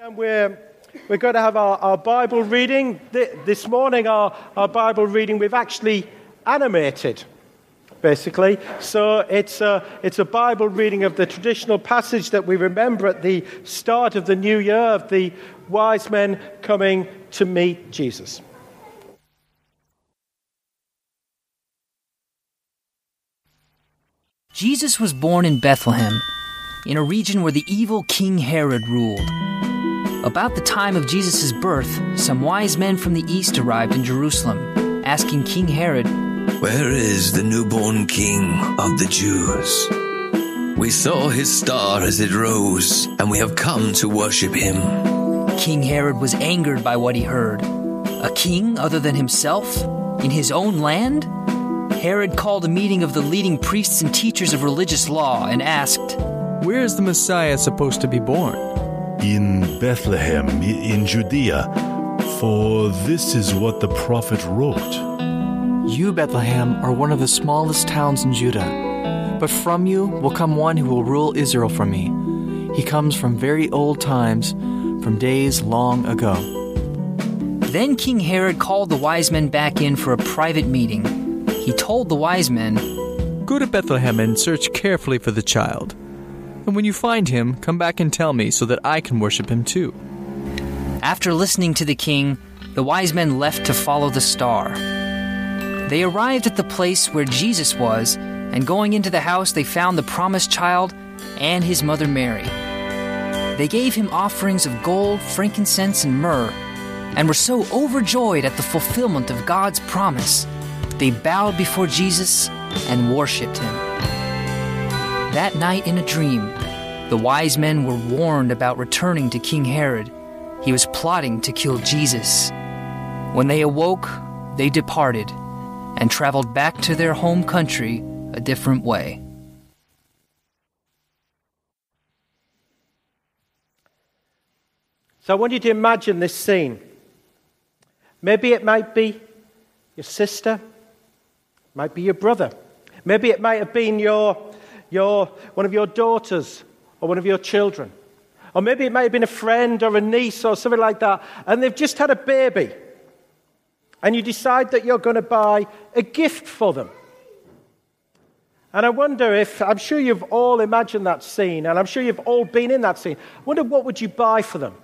And we're, we're going to have our, our Bible reading. This morning, our, our Bible reading, we've actually animated, basically. So it's a, it's a Bible reading of the traditional passage that we remember at the start of the new year of the wise men coming to meet Jesus. Jesus was born in Bethlehem, in a region where the evil King Herod ruled. About the time of Jesus' birth, some wise men from the east arrived in Jerusalem, asking King Herod, Where is the newborn King of the Jews? We saw his star as it rose, and we have come to worship him. King Herod was angered by what he heard. A king other than himself? In his own land? Herod called a meeting of the leading priests and teachers of religious law and asked, Where is the Messiah supposed to be born? In Bethlehem, in Judea, for this is what the prophet wrote. You, Bethlehem, are one of the smallest towns in Judah, but from you will come one who will rule Israel from me. He comes from very old times, from days long ago. Then King Herod called the wise men back in for a private meeting he told the wise men, Go to Bethlehem and search carefully for the child. And when you find him, come back and tell me so that I can worship him too. After listening to the king, the wise men left to follow the star. They arrived at the place where Jesus was, and going into the house, they found the promised child and his mother Mary. They gave him offerings of gold, frankincense, and myrrh, and were so overjoyed at the fulfillment of God's promise they bowed before Jesus and worshiped him. That night in a dream, the wise men were warned about returning to King Herod. He was plotting to kill Jesus. When they awoke, they departed and traveled back to their home country a different way. So I want you to imagine this scene. Maybe it might be your sister, might be your brother. Maybe it might have been your, your, one of your daughters or one of your children. Or maybe it may have been a friend or a niece or something like that, and they've just had a baby. And you decide that you're going to buy a gift for them. And I wonder if, I'm sure you've all imagined that scene, and I'm sure you've all been in that scene. I wonder what would you buy for them?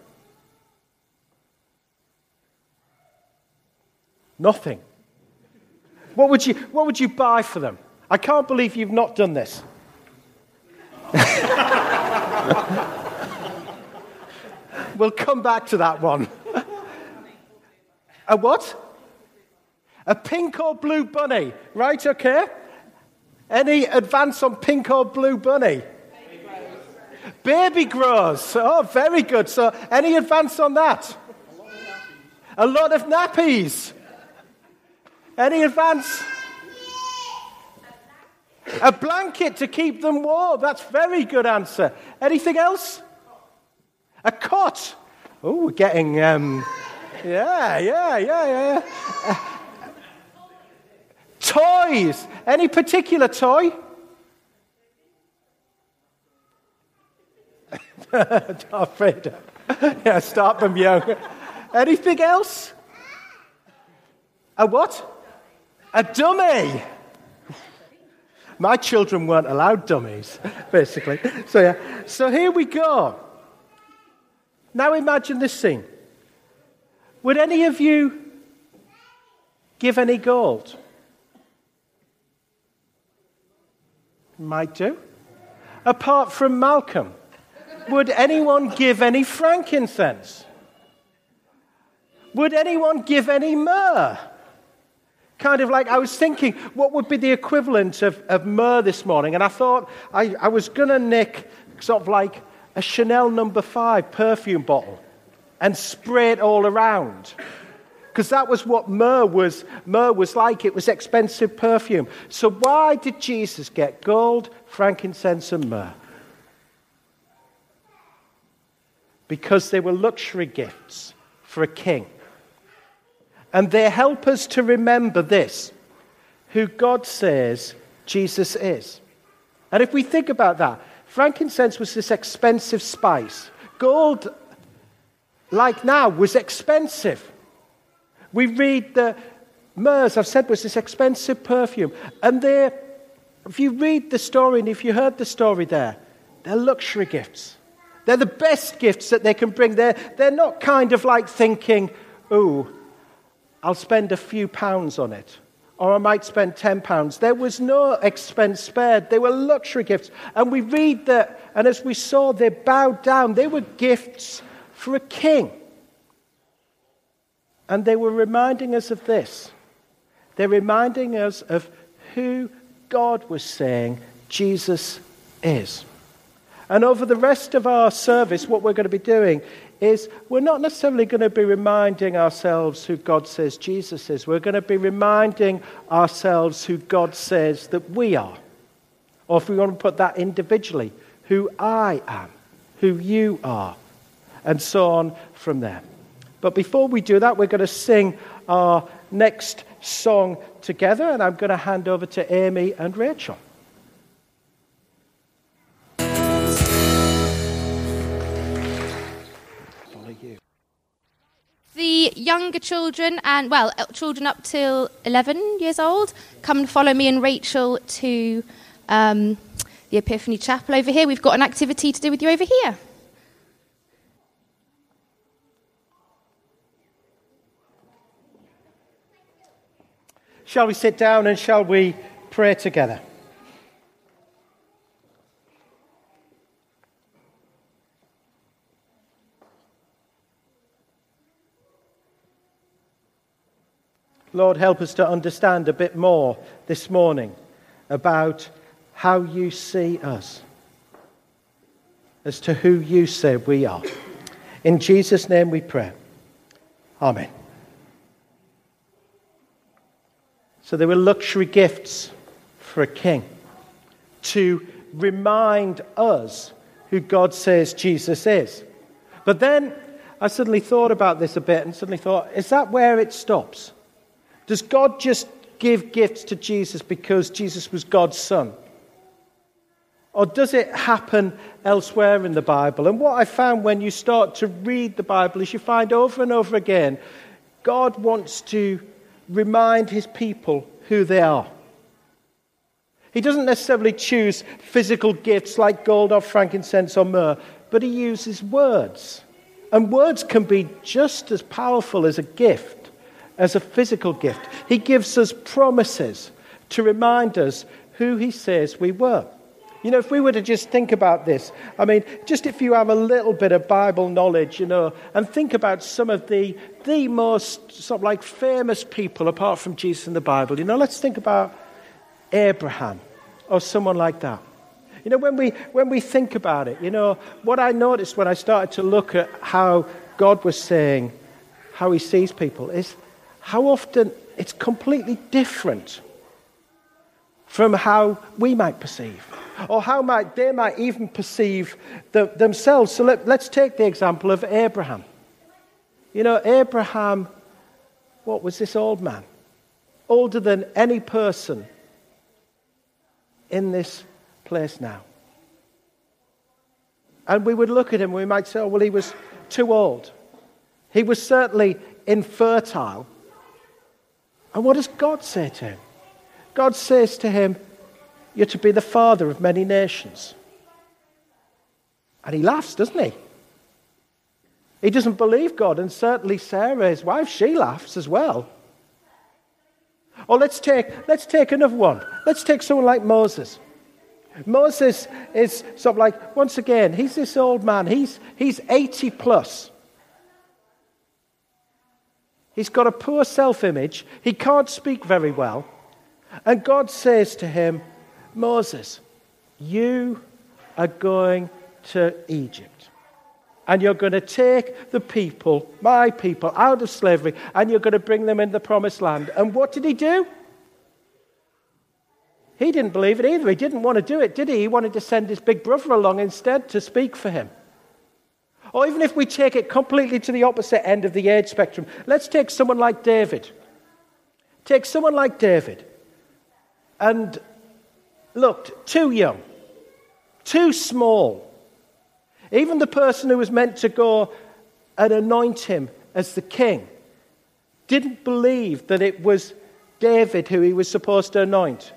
Nothing. What would you, what would you buy for them? I can't believe you've not done this. we'll come back to that one. A what? A pink or blue bunny. Right, okay. Any advance on pink or blue bunny? Baby grows. Oh, very good. So, any advance on that? A lot of nappies. Any advance? A blanket to keep them warm. That's very good answer. Anything else? A cot. Oh, we're getting, um, yeah, yeah, yeah, yeah. Uh, toys. Any particular toy? afraid. yeah, start them young. Anything else? A what? A dummy. My children weren't allowed dummies, basically. So, yeah. So here we go. Now imagine this scene. Would any of you give any gold? Might do. Apart from Malcolm, would anyone give any frankincense? Would anyone give any myrrh? Kind of like I was thinking, what would be the equivalent of, of myrrh this morning? And I thought I, I was going to nick sort of like a Chanel number five perfume bottle and spray it all around. Because that was what myrrh was, myrrh was like. It was expensive perfume. So, why did Jesus get gold, frankincense, and myrrh? Because they were luxury gifts for a king. And they help us to remember this who God says Jesus is. And if we think about that, frankincense was this expensive spice. Gold like now, was expensive. We read the myrrh, I've said, was this expensive perfume. And they if you read the story and if you heard the story there, they're luxury gifts. They're the best gifts that they can bring. They're, they're not kind of like thinking, oh, I'll spend a few pounds on it, or I might spend 10 pounds. There was no expense spared. They were luxury gifts. And we read that, and as we saw, they bowed down. They were gifts for a king. And they were reminding us of this. They're reminding us of who God was saying Jesus is. And over the rest of our service, what we're going to be doing is we're not necessarily going to be reminding ourselves who God says Jesus is. We're going to be reminding ourselves who God says that we are. Or if we want to put that individually, who I am, who you are, and so on from there. But before we do that, we're going to sing our next song together, and I'm going to hand over to Amy and Rachel. Younger children, and well, uh, children up till 11 years old, come and follow me and Rachel to um, the Epiphany Chapel over here. We've got an activity to do with you over here. Shall we sit down and shall we pray together? Lord, help us to understand a bit more this morning about how you see us, as to who you say we are. In Jesus' name we pray. Amen. So they were luxury gifts for a king to remind us who God says Jesus is. But then I suddenly thought about this a bit and suddenly thought, is that where it stops? Does God just give gifts to Jesus because Jesus was God's son? Or does it happen elsewhere in the Bible? And what I found when you start to read the Bible is you find over and over again God wants to remind his people who they are. He doesn't necessarily choose physical gifts like gold or frankincense or myrrh, but he uses words. And words can be just as powerful as a gift, as a physical gift. He gives us promises to remind us who he says we were. You know, if we were to just think about this, I mean, just if you have a little bit of Bible knowledge, you know, and think about some of the, the most sort of like famous people apart from Jesus in the Bible, you know, let's think about Abraham or someone like that. You know, when we, when we think about it, you know, what I noticed when I started to look at how God was saying how he sees people is how often it's completely different from how we might perceive or how might, they might even perceive the, themselves. So let, let's take the example of Abraham. You know, Abraham, what was this old man? Older than any person in this place now. And we would look at him, we might say, oh, well, he was too old. He was certainly infertile. And what does God say to him? God says to him, you're to be the father of many nations. And he laughs, doesn't he? He doesn't believe God, and certainly Sarah, his wife, she laughs as well. Or let's take, let's take another one. Let's take someone like Moses. Moses is sort of like, once again, he's this old man. He's, he's 80 plus. He's got a poor self image. He can't speak very well. And God says to him, Moses, you are going to Egypt. And you're going to take the people, my people, out of slavery, and you're going to bring them in the promised land. And what did he do? He didn't believe it either. He didn't want to do it, did he? He wanted to send his big brother along instead to speak for him. Or even if we take it completely to the opposite end of the age spectrum, let's take someone like David. Take someone like David. And looked too young, too small. Even the person who was meant to go and anoint him as the king. Didn't believe that it was David who he was supposed to anoint.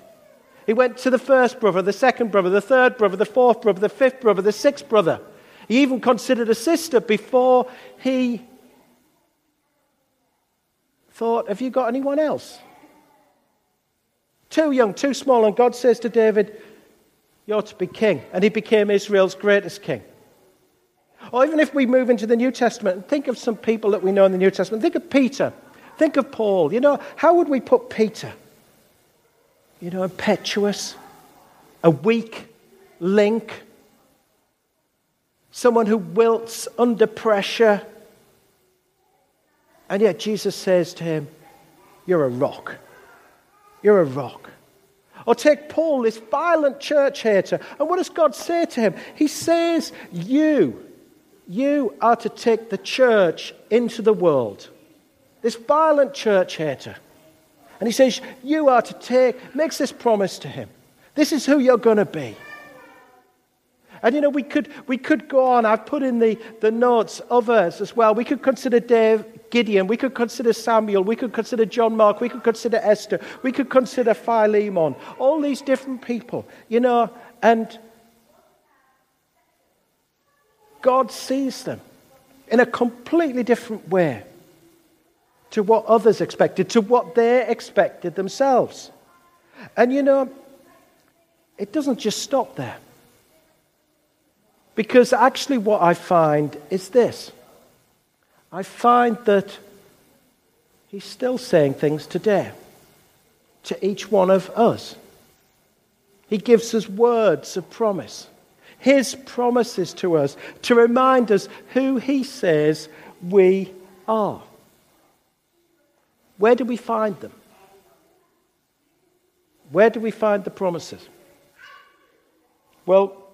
He went to the first brother, the second brother, the third brother, the fourth brother, the fifth brother, the sixth brother. He even considered a sister before he thought, Have you got anyone else? Too young, too small. And God says to David, You're to be king. And he became Israel's greatest king. Or even if we move into the New Testament and think of some people that we know in the New Testament, think of Peter, think of Paul. You know, how would we put Peter? You know, impetuous, a weak link, someone who wilts under pressure. And yet Jesus says to him, You're a rock. You're a rock. Or take Paul, this violent church hater. And what does God say to him? He says, You, you are to take the church into the world. This violent church hater. And he says, You are to take, makes this promise to him. This is who you're going to be. And you know, we could, we could go on. I've put in the, the notes others as well. We could consider Dave, Gideon. We could consider Samuel. We could consider John Mark. We could consider Esther. We could consider Philemon. All these different people, you know, and God sees them in a completely different way to what others expected, to what they expected themselves. And you know, it doesn't just stop there. Because actually, what I find is this I find that he's still saying things today to each one of us. He gives us words of promise, his promises to us to remind us who he says we are. Where do we find them? Where do we find the promises? Well,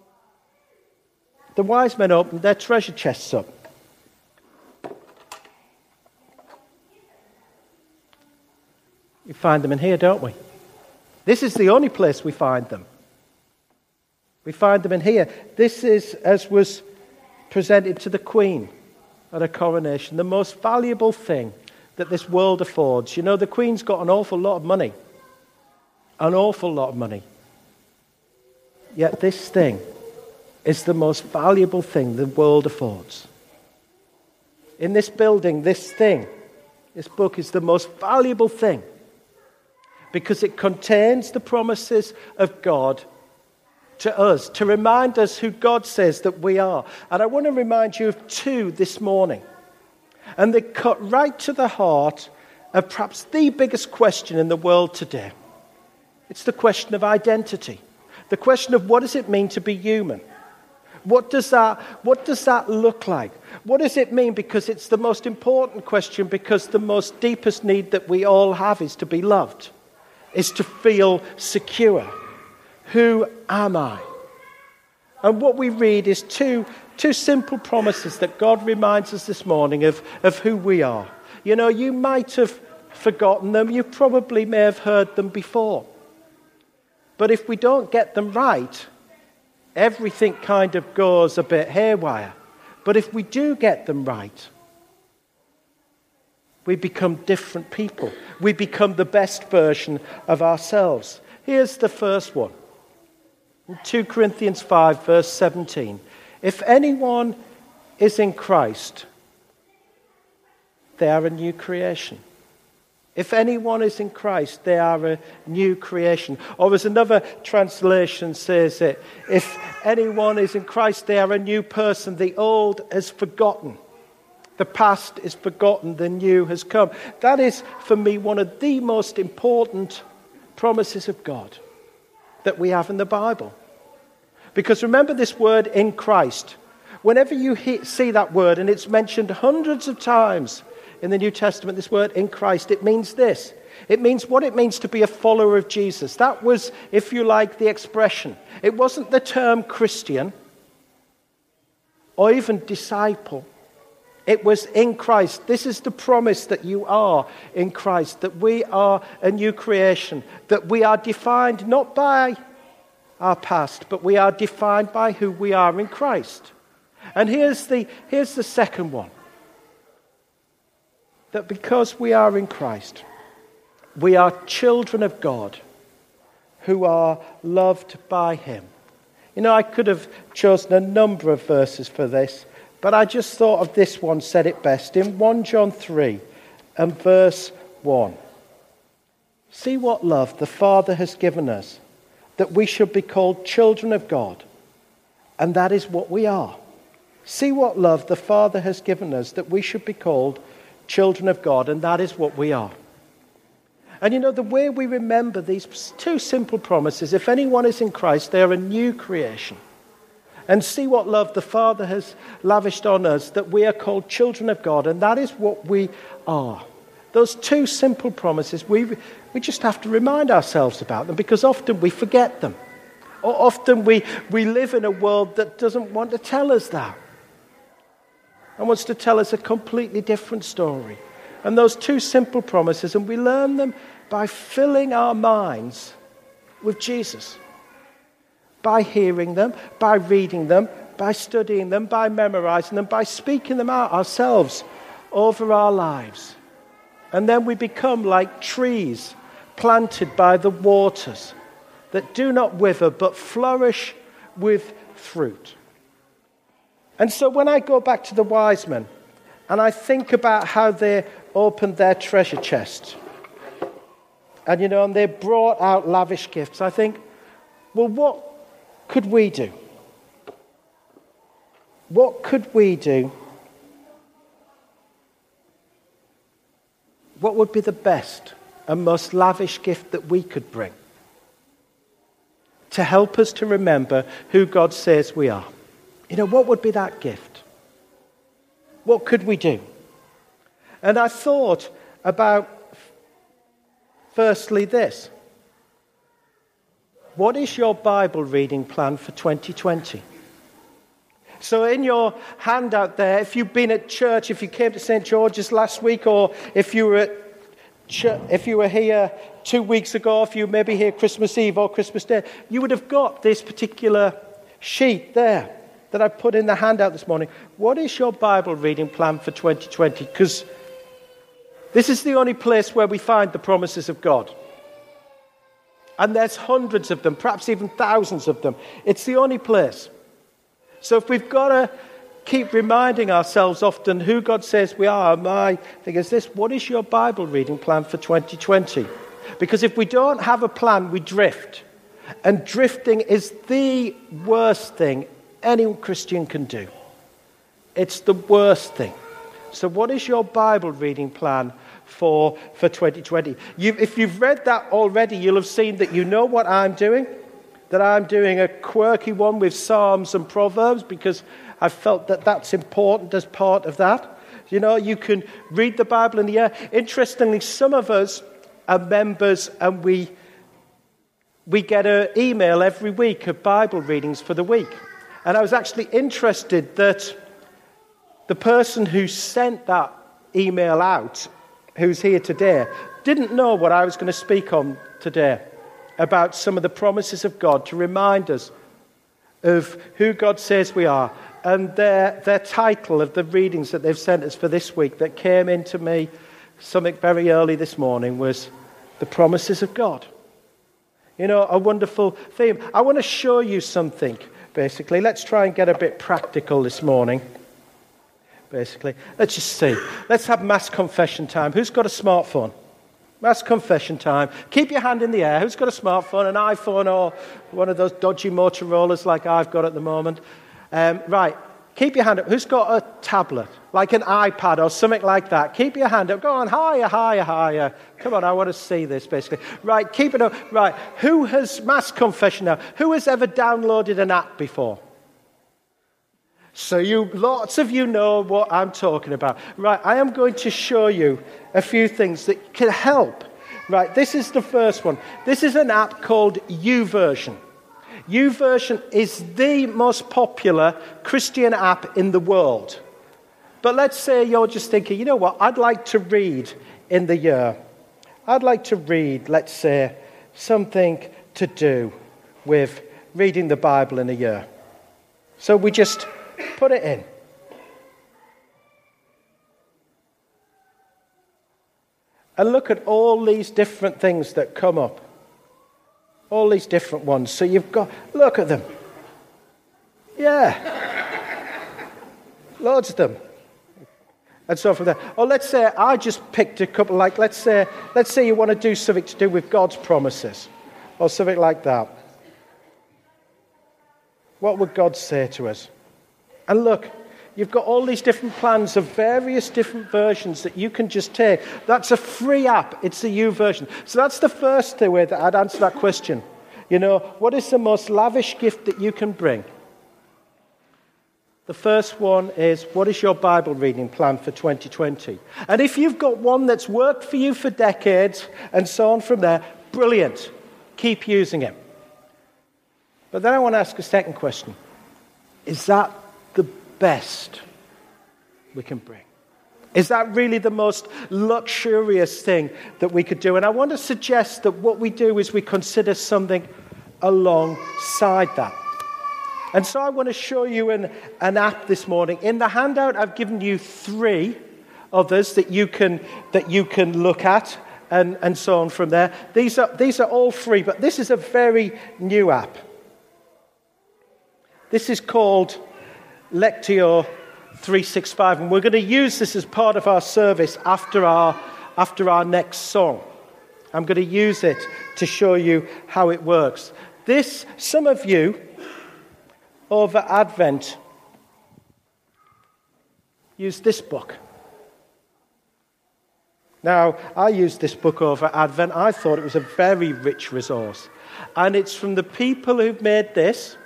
the wise men opened their treasure chests up. We find them in here, don't we? This is the only place we find them. We find them in here. This is, as was presented to the Queen at her coronation, the most valuable thing that this world affords. You know, the Queen's got an awful lot of money. An awful lot of money. Yet this thing is the most valuable thing the world affords. In this building, this thing, this book is the most valuable thing because it contains the promises of God to us, to remind us who God says that we are. And I want to remind you of two this morning. And they cut right to the heart of perhaps the biggest question in the world today. It's the question of identity, the question of what does it mean to be human? What does that, what does that look like? What does it mean? Because it's the most important question, because the most deepest need that we all have is to be loved, is to feel secure. Who am I? And what we read is two, two simple promises that God reminds us this morning of, of who we are. You know, you might have forgotten them, you probably may have heard them before. But if we don't get them right, everything kind of goes a bit haywire. But if we do get them right, we become different people. We become the best version of ourselves. Here's the first one. In 2 Corinthians 5, verse 17. If anyone is in Christ, they are a new creation. If anyone is in Christ, they are a new creation. Or as another translation says it, if anyone is in Christ, they are a new person. The old is forgotten. The past is forgotten, the new has come. That is, for me, one of the most important promises of God that we have in the Bible. Because remember this word in Christ. Whenever you see that word, and it's mentioned hundreds of times in the New Testament, this word in Christ, it means this. It means what it means to be a follower of Jesus. That was, if you like, the expression. It wasn't the term Christian or even disciple. It was in Christ. This is the promise that you are in Christ, that we are a new creation, that we are defined not by our past, but we are defined by who we are in Christ. And here's the, here's the second one that because we are in Christ, we are children of God who are loved by Him. You know, I could have chosen a number of verses for this, but I just thought of this one said it best in 1 John 3 and verse 1. See what love the Father has given us, that we should be called children of God. And that is what we are. See what love the Father has given us, that we should be called children of God. And that is what we are. And you know, the way we remember these two simple promises if anyone is in Christ, they are a new creation. And see what love the Father has lavished on us, that we are called children of God. And that is what we are. Those two simple promises, we, we just have to remind ourselves about them because often we forget them. Or often we, we live in a world that doesn't want to tell us that and wants to tell us a completely different story. And those two simple promises, and we learn them by filling our minds with Jesus. By hearing them, by reading them, by studying them, by memorizing them, by speaking them out ourselves over our lives. And then we become like trees planted by the waters that do not wither but flourish with fruit. And so when I go back to the wise men and I think about how they opened their treasure chest, and you know, and they brought out lavish gifts, I think, well, what could we do? What could we do what would be the best and most lavish gift that we could bring to help us to remember who God says we are? You know, what would be that gift? What could we do? And I thought about, firstly, this. What is your Bible reading plan for 2020? So, in your handout there, if you've been at church, if you came to St. George's last week, or if you were at if you were here two weeks ago, if you maybe here Christmas Eve or Christmas Day, you would have got this particular sheet there that I put in the handout this morning. What is your Bible reading plan for 2020? Because this is the only place where we find the promises of God. And there's hundreds of them, perhaps even thousands of them. It's the only place. So if we've got to keep reminding ourselves often who God says we are, my thing is this what is your Bible reading plan for 2020? Because if we don't have a plan, we drift. And drifting is the worst thing any Christian can do. It's the worst thing. So, what is your Bible reading plan for, for 2020? You, if you've read that already, you'll have seen that you know what I'm doing that I'm doing a quirky one with Psalms and Proverbs because I felt that that's important as part of that. You know, you can read the Bible in the year. Interestingly, some of us are members and we, we get an email every week of Bible readings for the week. And I was actually interested that the person who sent that email out, who's here today, didn't know what I was going to speak on today about some of the promises of God to remind us of who God says we are. And their, their title of the readings that they've sent us for this week that came into me something very early this morning was The Promises of God. You know, a wonderful theme. I want to show you something, basically. Let's try and get a bit practical this morning. Basically, let's just see. Let's have mass confession time. Who's got a smartphone? Mass confession time. Keep your hand in the air. Who's got a smartphone, an iPhone, or one of those dodgy Motorola's like I've got at the moment? Um, right. Keep your hand up. Who's got a tablet, like an iPad or something like that? Keep your hand up. Go on, higher, higher, higher. Come on, I want to see this basically. Right, keep it up. Right. Who has, mass confession now, who has ever downloaded an app before? So you, lots of you know what I'm talking about. Right, I am going to show you a few things that can help. Right, this is the first one. This is an app called YouVersion. YouVersion is the most popular Christian app in the world. But let's say you're just thinking, you know what, I'd like to read in the year. I'd like to read, let's say, something to do with reading the Bible in a year. So we just Put it in. and look at all these different things that come up. All these different ones. So you've got, look at them. Yeah. Loads of them. And so from there. Or let's say I just picked a couple, like let's say, let's say you want to do something to do with God's promises. Or something like that. What would God say to us? And look, you've got all these different plans of various different versions that you can just take. That's a free app, it's a version. So that's the first way that I'd answer that question. You know, what is the most lavish gift that you can bring? The first one is what is your Bible reading plan for 2020? And if you've got one that's worked for you for decades and so on from there, brilliant. Keep using it. But then I want to ask a second question Is that the best we can bring? Is that really the most luxurious thing that we could do? And I want to suggest that what we do is we consider something alongside that. And so I want to show you an, an app this morning. In the handout, I've given you three others that you can, that you can look at and, and so on from there. These are, these are all free, but this is a very new app. This is called Lectio 365, and we're going to use this as part of our service after our, after our next song. I'm going to use it to show you how it works. This, some of you over Advent use this book. Now, I used this book over Advent. I thought it was a very rich resource. And it's from the people who've made this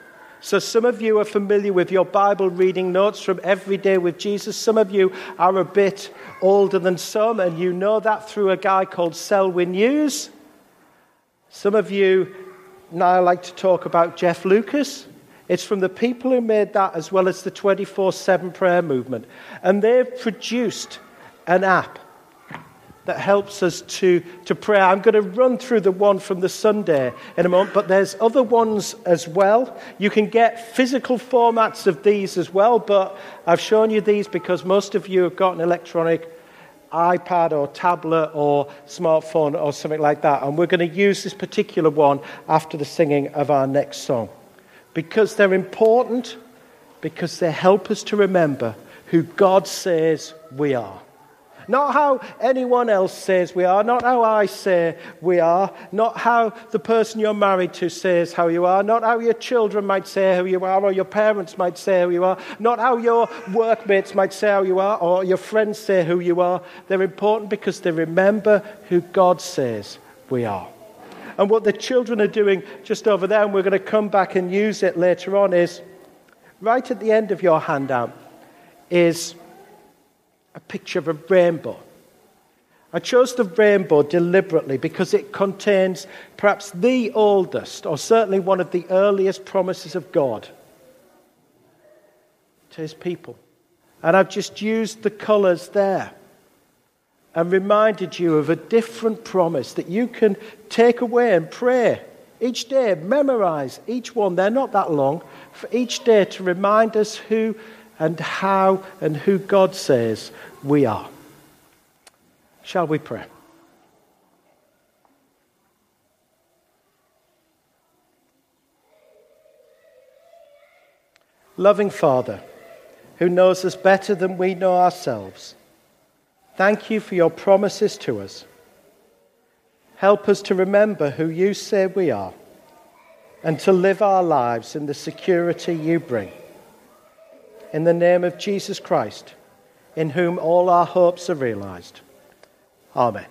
so, some of you are familiar with your Bible reading notes from Every Day with Jesus. Some of you are a bit older than some, and you know that through a guy called Selwyn Hughes. Some of you now like to talk about Jeff Lucas. It's from the people who made that as well as the 24 7 prayer movement. And they've produced an app that helps us to, to pray. I'm going to run through the one from the Sunday in a moment, but there's other ones as well. You can get physical formats of these as well, but I've shown you these because most of you have got an electronic iPad or tablet or smartphone or something like that. And we're going to use this particular one after the singing of our next song because they're important, because they help us to remember who God says we are. Not how anyone else says we are, not how I say we are, not how the person you're married to says how you are, not how your children might say who you are, or your parents might say who you are, not how your workmates might say how you are, or your friends say who you are. They're important because they remember who God says we are. And what the children are doing just over there, and we're going to come back and use it later on, is right at the end of your handout is a picture of a rainbow. I chose the rainbow deliberately because it contains perhaps the oldest, or certainly one of the earliest promises of God to his people. And I've just used the colours there and reminded you of a different promise that you can take away and pray each day, memorize each one. They're not that long. For each day to remind us who and how and who God says we are. Shall we pray? Loving Father, who knows us better than we know ourselves, thank you for your promises to us. Help us to remember who you say we are and to live our lives in the security you bring. In the name of Jesus Christ in whom all our hopes are realized. Amen.